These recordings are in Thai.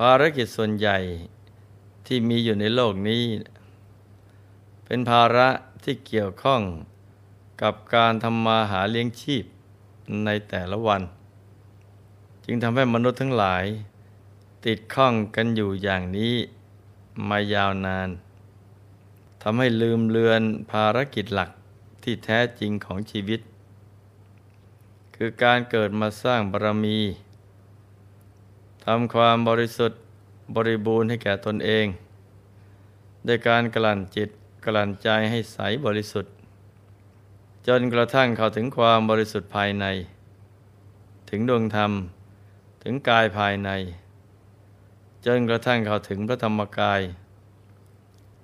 ภารกิจส่วนใหญ่ที่มีอยู่ในโลกนี้ เป็นภาระที่เกี่ยวข้องกับการทำมาหาเลี้ยงชีพในแต่ละวัน จึงทำให้มนุษย์ทั้งหลาย ติดข้องกันอยู่อย่างนี้มายาวนานทำให้ลืมเลือนภารกิจหลักที่แท้จริงของชีวิต คือการเกิดมาสร้างบารมี ทำความบริสุทธิ์บริบูรณ์ให้แก่ตนเองด้วยการกลั่นจิตกลั่นใจให้ใสบริสุทธิ์ จนกระทั่งเข้าถึงความบริสุทธิ์ภายใน ถึงดวงธรรม ถึงกายภายใน จนกระทั่งเข้าถึงพระธรรมกาย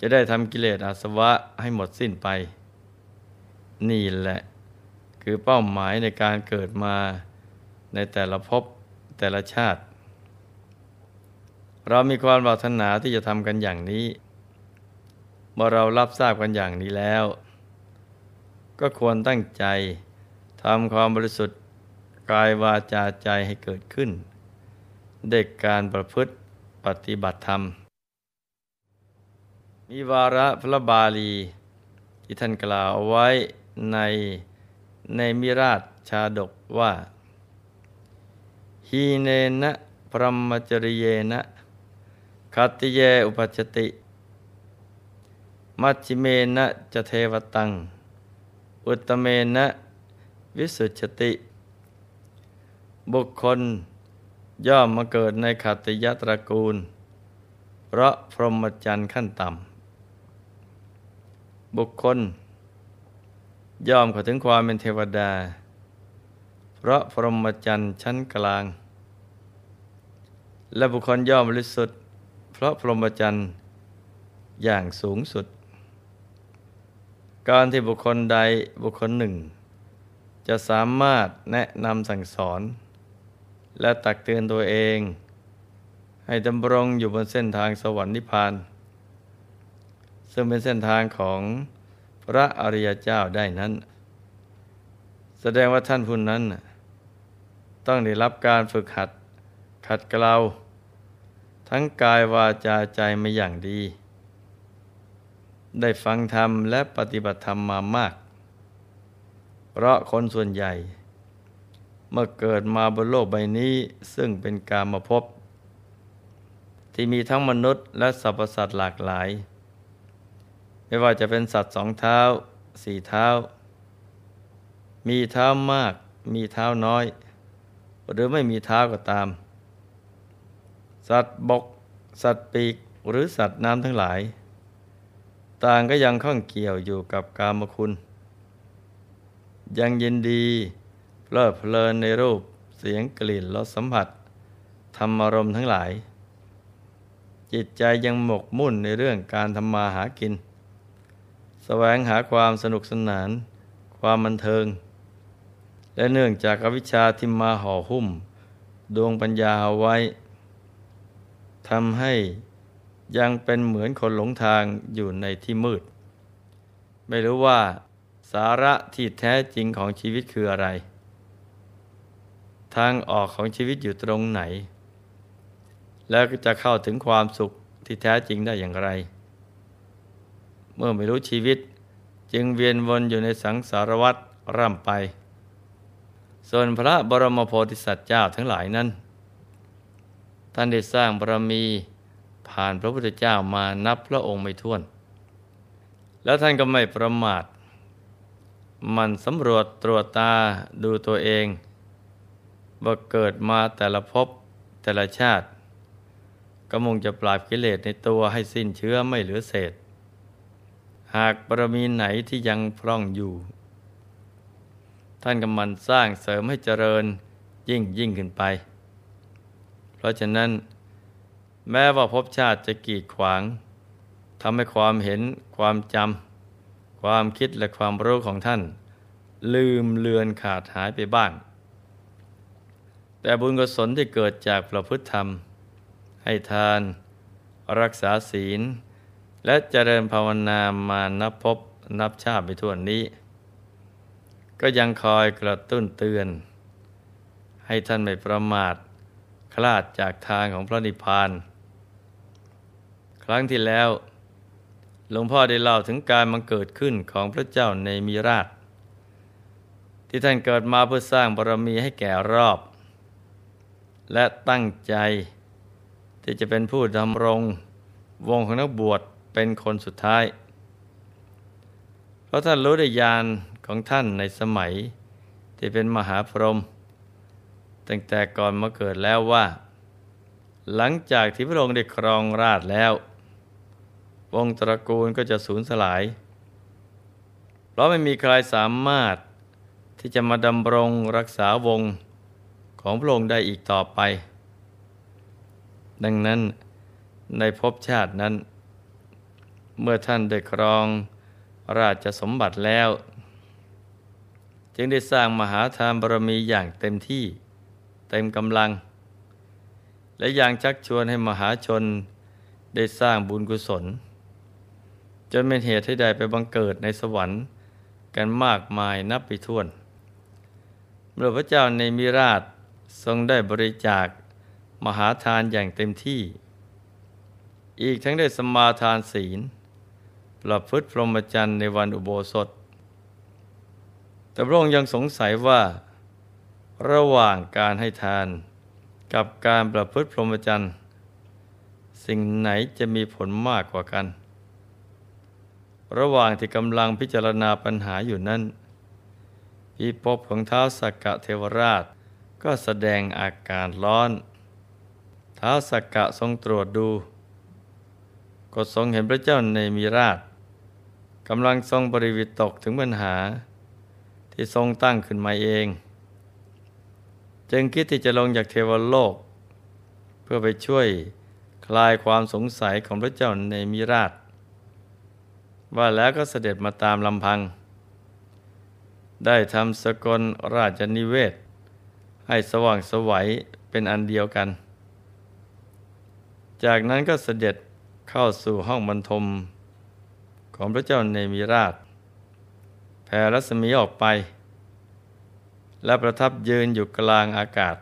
จะได้ทำกิเลสอาสวะให้หมดสิ้นไป นี่แหละ คือเป้าหมายในการเกิดมาในแต่ละภพแต่ละชาติ เรามีความปรารถนาที่จะทำกันอย่างนี้ เมื่อเรารับทราบกันอย่างนี้แล้ว ก็ควรตั้งใจทำความบริสุทธิ์กายวาจาใจให้เกิดขึ้นเด็กการประพฤติปฏิบัติธรรม มีวาระพระบาลี ที่ท่านกล่าวเอาไว้ในในมิราชชาดกว่าฮีเนนะพรหมจริเยนะ คัติเยอุปัชติ มัชิเมนะจะเทวตัง อุตเมนะวิสุชติ บุคคลย่อมมาเกิดในขัตติยตระกูล เพราะพรหมจรรย์ขั้นต่ำ บุคคล ย่อมเข้าถึงความเป็นเทวดา เพราะพรหมจรรย์ชั้นกลาง และบุคคลย่อมบริสุทธิ์ ราะพรหมจรรย์อย่างสูงสุด การที่บุคคลใดบุคคลหนึ่ง จะสามารถแนะนำสั่งสอน และตักเตือนตัวเอง ให้ดำรงอยู่บนเส้นทางสวรรค์นิพพาน ซึ่งเป็นเส้นทางของพระอริยเจ้าได้นั้น แสดงว่าท่านผู้นั้น ต้องได้รับการฝึกหัดขัดเกลา ทั้งกายวาจาใจมาอย่างดี ได้ฟังธรรมและปฏิบัติธรรมมามาก เพราะคนส่วนใหญ่ เมื่อเกิดมาบนโลกใบนี้ซึ่งเป็นการมาพบที่มีทั้งมนุษย์และสรรพสัตว์หลากหลาย ไม่ว่าจะเป็นสัตว์สองเท้าสี่เท้า มีเท้ามาก มีเท้าน้อย หรือไม่มีเท้าก็ตาม สัตว์บก สัตว์ปีกหรือสัตว์น้ำทั้งหลาย ต่างก็ยังข้องเกี่ยวอยู่กับกามคุณ ยังยินดีเพลิดเพลินในรูปเสียงกลิ่นรสสัมผัส ธรรมอารมณ์ทั้งหลาย จิตใจยังหมกมุ่นในเรื่องการทำมาหากิน แสวงหาความสนุกสนาน ความบันเทิง และเนื่องจากอวิชชาที่มาห่อหุ้ม ดวงปัญญาเอาไว้ ทำให้ยังเป็นเหมือนคนหลงทางอยู่ในที่มืด ไม่รู้ว่าสาระที่แท้จริงของชีวิตคืออะไร ทางออกของชีวิตอยู่ตรงไหน แล้วจะเข้าถึงความสุขที่แท้จริงได้อย่างไร เมื่อไม่รู้ชีวิตจึงเวียนวนอยู่ในสังสารวัฏร่ำไป ส่วนพระบรมโพธิสัตว์เจ้าทั้งหลายนั้น ท่านได้สร้างบารมีผ่านพระพุทธเจ้ามานับพระองค์ไม่ถ้วน แล้วท่านก็ไม่ประมาท มันสำรวจตรวจตาดูตัวเองว่าเกิดมาแต่ละภพแต่ละชาติ ก็มุ่งจะปราบกิเลสในตัวให้สิ้นเชื้อไม่เหลือเศษ หากบารมีไหนที่ยังพร่องอยู่ ท่านก็มันสร้างเสริมให้เจริญยิ่งยิ่งขึ้นไป เพราะฉะนั้น แม้ว่าภพชาติจะกีดขวางทำให้ความเห็นความจำความคิดและความรู้ของท่าน ลืมเลือนขาดหายไปบ้าง แต่บุญกุศลที่เกิดจากประพฤติธรรม ให้ทาน รักษาศีล และเจริญภาวนามานับพบนับชาติไปทั่วนี้ ก็ยังคอยกระตุ้นเตือน ให้ท่านไม่ประมาท คลาดจากทางของพระนิพพาน ครั้งที่แล้ว หลวงพ่อได้เล่าถึงการมังเกิดขึ้นของพระเจ้าในมีราช ที่ท่านเกิดมาเพื่อสร้างบารมีให้แก่รอบ และตั้งใจ ที่จะเป็นผู้ดำรงวงของนักบวชเป็นคนสุดท้าย เพราะท่านรู้ได้ญาณของท่านในสมัยที่เป็นมหาพรหม ตั้งแต่ก่อนมาเกิดแล้วว่า หลังจากที่พระองค์ได้ครองราชแล้ว วงตระกูลก็จะสูญสลาย เพราะไม่มีใครสามารถที่จะมาดำรงรักษาวงของพระองค์ได้อีกต่อไป ดังนั้นในภพชาตินั้น เมื่อท่านได้ครองราชสมบัติแล้ว จึงได้สร้างมหาทานบารมีอย่างเต็มที่ เต็มกำลัง และย่างชักชวนให้มหาชนได้สร้างบุญกุศล จนเป็นเหตุให้ได้ไปบังเกิดในสวรรค์กันมากมายนับไปถ้วนเมื่อพระเจ้าในมิราชทรงได้บริจาคมหาทานอย่างเต็มที่ อีกทั้งได้สมาทานศีล ประพฤติพรหมจรรย์ในวันอุโบสถ แต่พระองค์ยังสงสัยว่า ระหว่างการให้ทาน กับการประพฤติพรหมจรรย์สิ่งไหนจะมีผลมากกว่ากัน ระหว่างที่กำลังพิจารณาปัญหาอยู่นั้นพิภพของเท้าสักกะเทวราช ก็แสดงอาการร้อน เท้าสักกะทรงตรวจดู ก็ทรงเห็นพระเจ้าในมีราชกำลังทรงบริวิตกถึงปัญหา ที่ทรงตั้งขึ้นมาเอง จึงคิดที่จะลงจากเทวโลก เพื่อไปช่วยคลายความสงสัยของพระเจ้าในมิราช ว่าแล้วก็เสด็จมาตามลำพัง ได้ทำสกลราชนิเวศ ให้สว่างสวัยเป็นอันเดียวกัน จากนั้นก็เสด็จเข้าสู่ห้องบรรทม ของพระเจ้าในมิราชแผ่รัศมีออกไป และประทับยืนอยู่กลางอากาศ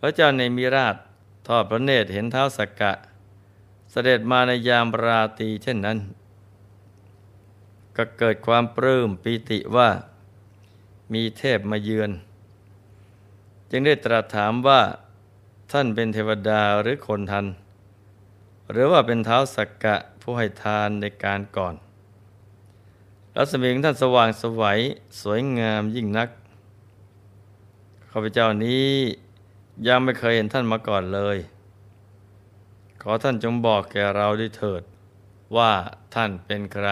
พระเจ้าในมิราชทอดพระเนตรเห็นเท้าสักกะ เสด็จมาในยามราตรีเช่นนั้น ก็เกิดความปลื้มปีติว่า มีเทพมาเยือน จึงได้ตรัสถามว่าท่านเป็นเทวดาหรือคนทัน หรือว่าเป็นเท้าสักกะผู้ให้ทานในการก่อน รัศมีของท่านสว่างสวัยสวยงามยิ่งนักข้าพเจ้านี้ยังไม่เคยเห็นท่านมาก่อนเลย ขอท่านจงบอกแก่เราด้วยเถิด ว่าท่านเป็นใคร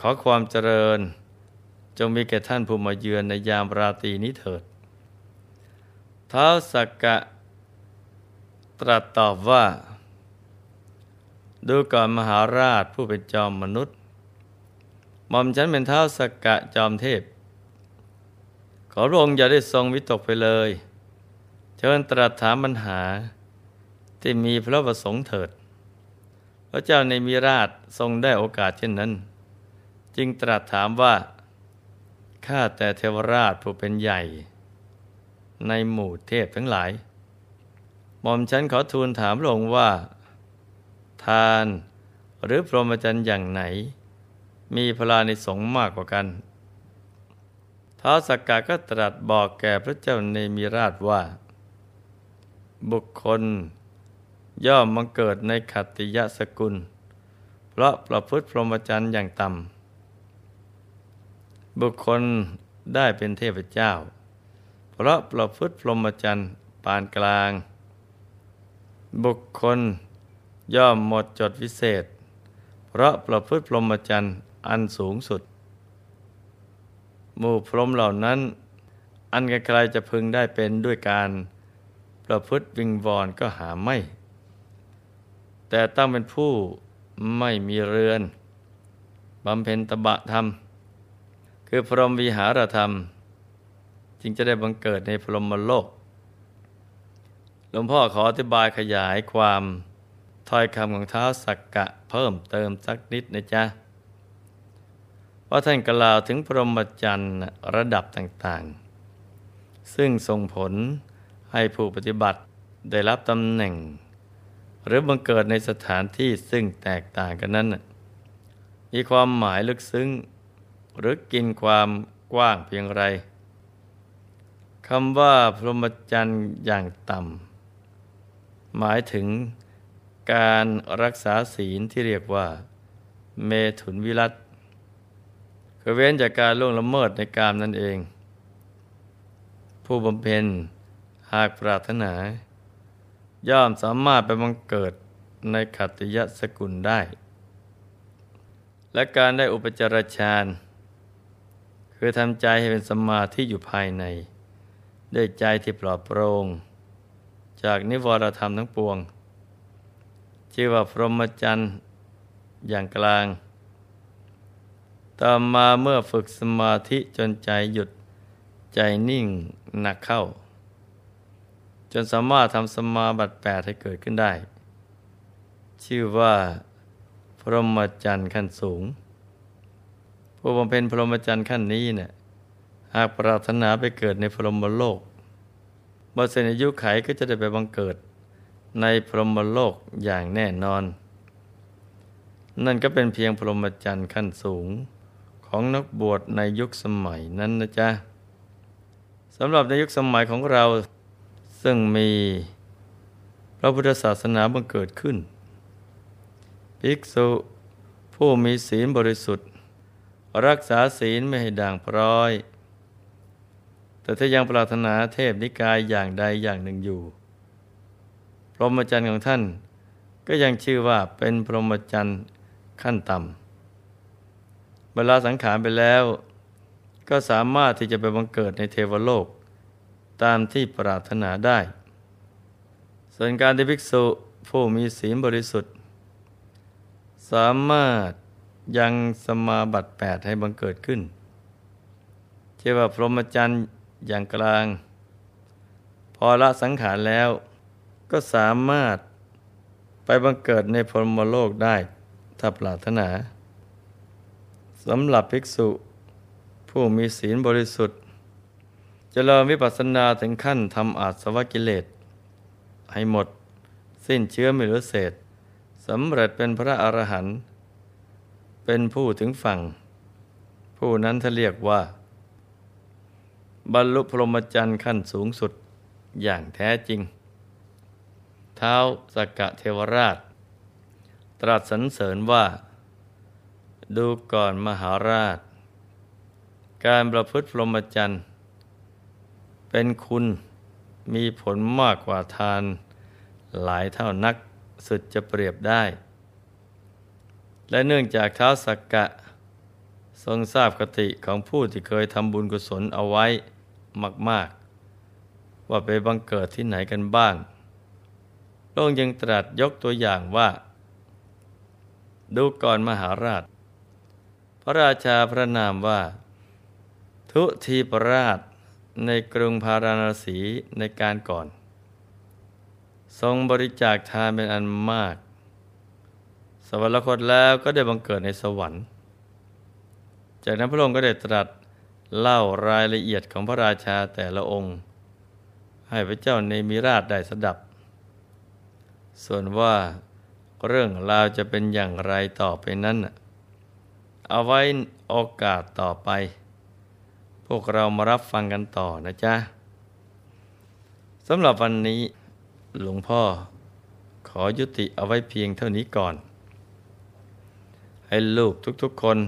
ขอความเจริญ จงมีแก่ท่านผู้มาเยือนในยามราตรีนี้เถิด ท้าวสักกะ ตรัสตอบว่า ดูก่อนมหาราชผู้เป็นจอมมนุษย์ หม่อมฉันเป็นเท้าสกกะจอมเทพ ขอพระองค์อย่าได้ทรงวิตกไปเลย เชิญตรัสถามปัญหาที่มีพระประสงค์เถิด พระเจ้าในมีราชทรงได้โอกาสเช่นนั้น จึงตรัสถามว่า ข้าแต่เทวราชผู้เป็นใหญ่ ในหมู่เทพทั้งหลาย หม่อมฉันขอทูลถามพระองค์ว่า ทานหรือพรหมจรรย์อย่างไหน มีพลานิสงมากกว่ากันท้าวสักกะก็ตรัสบอกแก่พระเจ้าในมีราชว่า บุคคลย่อมมังเกิดในขัตติยสกุล เพราะประพฤติพรหมจรรย์อย่างต่ำบุคคลได้เป็นเทพเจ้า เพราะประพฤติพรหมจรรย์ปานกลาง บุคคลย่อมหมดจดวิเศษ เพราะประพฤติพรหมจรรย์ อันสูงสุด หมู่พรหมเหล่านั้น อันไกลจะพึงได้เป็นด้วยการประพฤติวิงวอนก็หาไม่ แต่ต้องเป็นผู้ไม่มีเรือนบำเพ็ญตบะธรรม คือพรหมวิหารธรรม จึงจะได้บังเกิดในพรหมโลกหลวงพ่อขออธิบายขยายความถ้อยคำของเท้าสักกะเพิ่มเติมสักนิดนะจ๊ะ ว่าท่านกล่าวถึงพรหมจรรย์ระดับต่างๆ ซึ่งส่งผลให้ผู้ปฏิบัติได้รับตำแหน่ง หรือบังเกิดในสถานที่ซึ่งแตกต่างกันนั้น มีความหมายลึกซึ้ง หรือกินความกว้างเพียงไรคำว่าพรหมจรรย์อย่างต่ำหมายถึงการรักษาศีลที่เรียกว่า เมถุนวิรัต คือเว้นจากการล่วงละเมิดในกามนั่นเอง ผู้บำเพ็ญหากปรารถนา ย่อมสามารถไปบังเกิดในขัตยสกุลได้ และการได้อุปจารฌานคือทำใจให้เป็นสมาธิอยู่ภายใน ด้วยใจที่ปลอดโปร่งจากนิวรธรรมทั้งปวง ชื่อว่าพรหมจรรย์อย่างกลาง ต่อมาเมื่อฝึกสมาธิจนใจหยุดใจนิ่งหนักเข้า จนสามารถทำสมาบัติแปดให้เกิดขึ้นได้ ชื่อว่าพรหมจรรย์ขั้นสูง ผู้บำเพ็ญพรหมจรรย์ขั้นนี้เนี่ยหากปรารถนาไปเกิดในพรหมโลกเมื่อเสนอายุไขก็จะได้ไปบังเกิดในพรหมโลกอย่างแน่นอน นั่นก็เป็นเพียงพรหมจรรย์ขั้นสูง ของนักบวชในยุคสมัยนั้นนะจ๊ะสำหรับในยุคสมัยของเราซึ่งมีพระพุทธศาสนาบังเกิดขึ้น ภิกษุผู้มีศีลบริสุทธิ์ รักษาศีลไม่ให้ด่างพร้อย แต่ถ้ายังปรารถนาเทพนิกายอย่างใดอย่างหนึ่งอยู่พรหมจรรย์ของท่านก็ยังชื่อว่าเป็นพรหมจรรย์ขั้นต่ำ เวลาสังขารไปแล้ว ก็สามารถที่จะไปบังเกิดในเทวโลก ตามที่ปรารถนาได้ ส่วนการที่ภิกษุผู้มีศีลบริสุทธิ์ สามารถยังสมาบัติแปดให้บังเกิดขึ้นเช่ว่าพรหมจรรย์อย่างกลาง พอละสังขารแล้วก็สามารถไปบังเกิดในพรหมโลกได้ถ้าปรารถนา สำหรับภิกษุ ผู้มีศีลบริสุทธิ์จะเริญวิปัสสนาถึงขั้นทำอาสวะกิเลส ให้หมด สิ้นเชื้อไม่เหลือเศษสำเร็จเป็นพระอรหันต์เป็นผู้ถึงฝั่ง ผู้นั้นท่าเรียกว่า บรรลุพรหมจรรย์ขั้นสูงสุดอย่างแท้จริง เท้าสกกะเทวราช ตรัสสรรเสริญว่า ดูก่อนมหาราช การประพฤติพรหมจรรย์ เป็นคุณมีผลมากกว่าทาน หลายเท่านักสุดจะเปรียบได้ และเนื่องจากเท้าสักกะ ทรงทราบกติของผู้ที่เคยทำบุญกุศลเอาไว้มาก ๆ ว่าไปบังเกิดที่ไหนกันบ้างพระองค์ยังตรัสยกตัวอย่างว่า ดูก่อนมหาราช พระราชาพระนามว่า ทุทีปราชในกรุงพาราณสีในการก่อน ทรงบริจาคทานเป็นอันมาก สวรรคตแล้วก็ได้บังเกิดในสวรรค์ จากนั้นพระองค์ก็ได้ตรัสเล่ารายละเอียดของพระราชาแต่ละองค์ ให้พระเจ้าในมิราชได้สดับ ส่วนว่าเรื่องราวจะเป็นอย่างไรต่อไปนั้น เอาไว้โอกาสต่อไป พวกเรามารับฟังกันต่อนะจ๊ะสำหรับวันนี้หลวงพ่อขอยุติเอาไว้เพียงเท่านี้ก่อน ให้ลูกทุกๆคน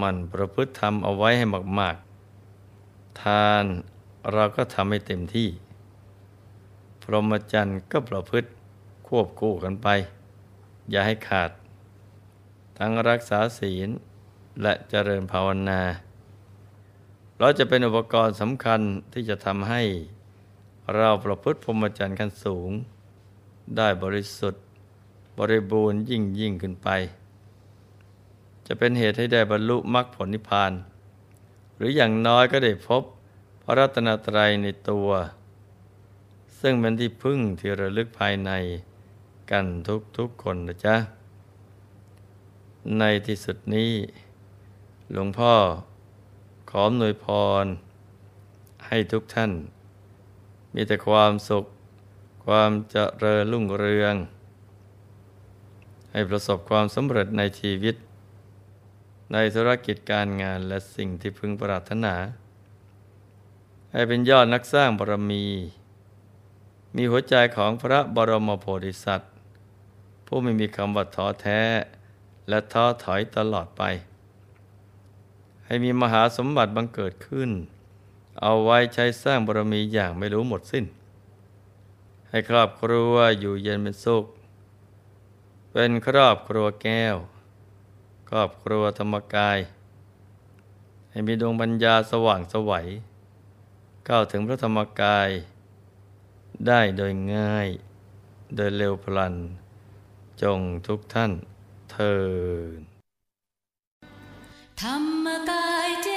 มันประพฤติทำเอาไว้ให้มาก ๆ ทานเราก็ทำให้เต็มที่ พรหมจรรย์ก็ประพฤติควบคู่กันไป อย่าให้ขาด ทั้งรักษาศีลและเจริญภาวนา เราจะเป็นอุปกรณ์สำคัญที่จะทำให้ เราประพฤติพรหมจรรย์ขั้นสูง ได้บริสุทธิ์ บริบูรณ์ยิ่งยิ่งขึ้นไป จะเป็นเหตุให้ได้บรรลุมรรคผลนิพพาน หรืออย่างน้อยก็ได้พบพระรัตนตรัยในตัว ซึ่งเป็นที่พึ่งที่ระลึกภายในกันทุกทุกคนนะจ๊ะ ในที่สุดนี้ หลวงพ่อขอหน่วยพร ให้ทุกท่าน มีแต่ความสุข ความเจริญรุ่งเรือง ให้ประสบความสำเร็จในชีวิต ในธุรกิจการงานและสิ่งที่พึงปรารถนา ให้เป็นยอดนักสร้างบารมี มีหัวใจของพระบรมโพธิสัตว์ ผู้ไม่มีคำว่าท้อแท้ และท้อถอยตลอดไป ให้มีมหาสมบัติบังเกิดขึ้น เอาไว้ใช้สร้างบารมีอย่างไม่รู้หมดสิ้น ให้ครอบครัวอยู่เย็นเป็นสุข เป็นครอบครัวแก้ว ครอบครัวธรรมกาย ให้มีดวงปัญญาสว่างสวัยก้าวถึงพระธรรมกาย ได้โดยง่าย โดยเร็วพลัน จงทุกท่าน เทินธรรมกายเจ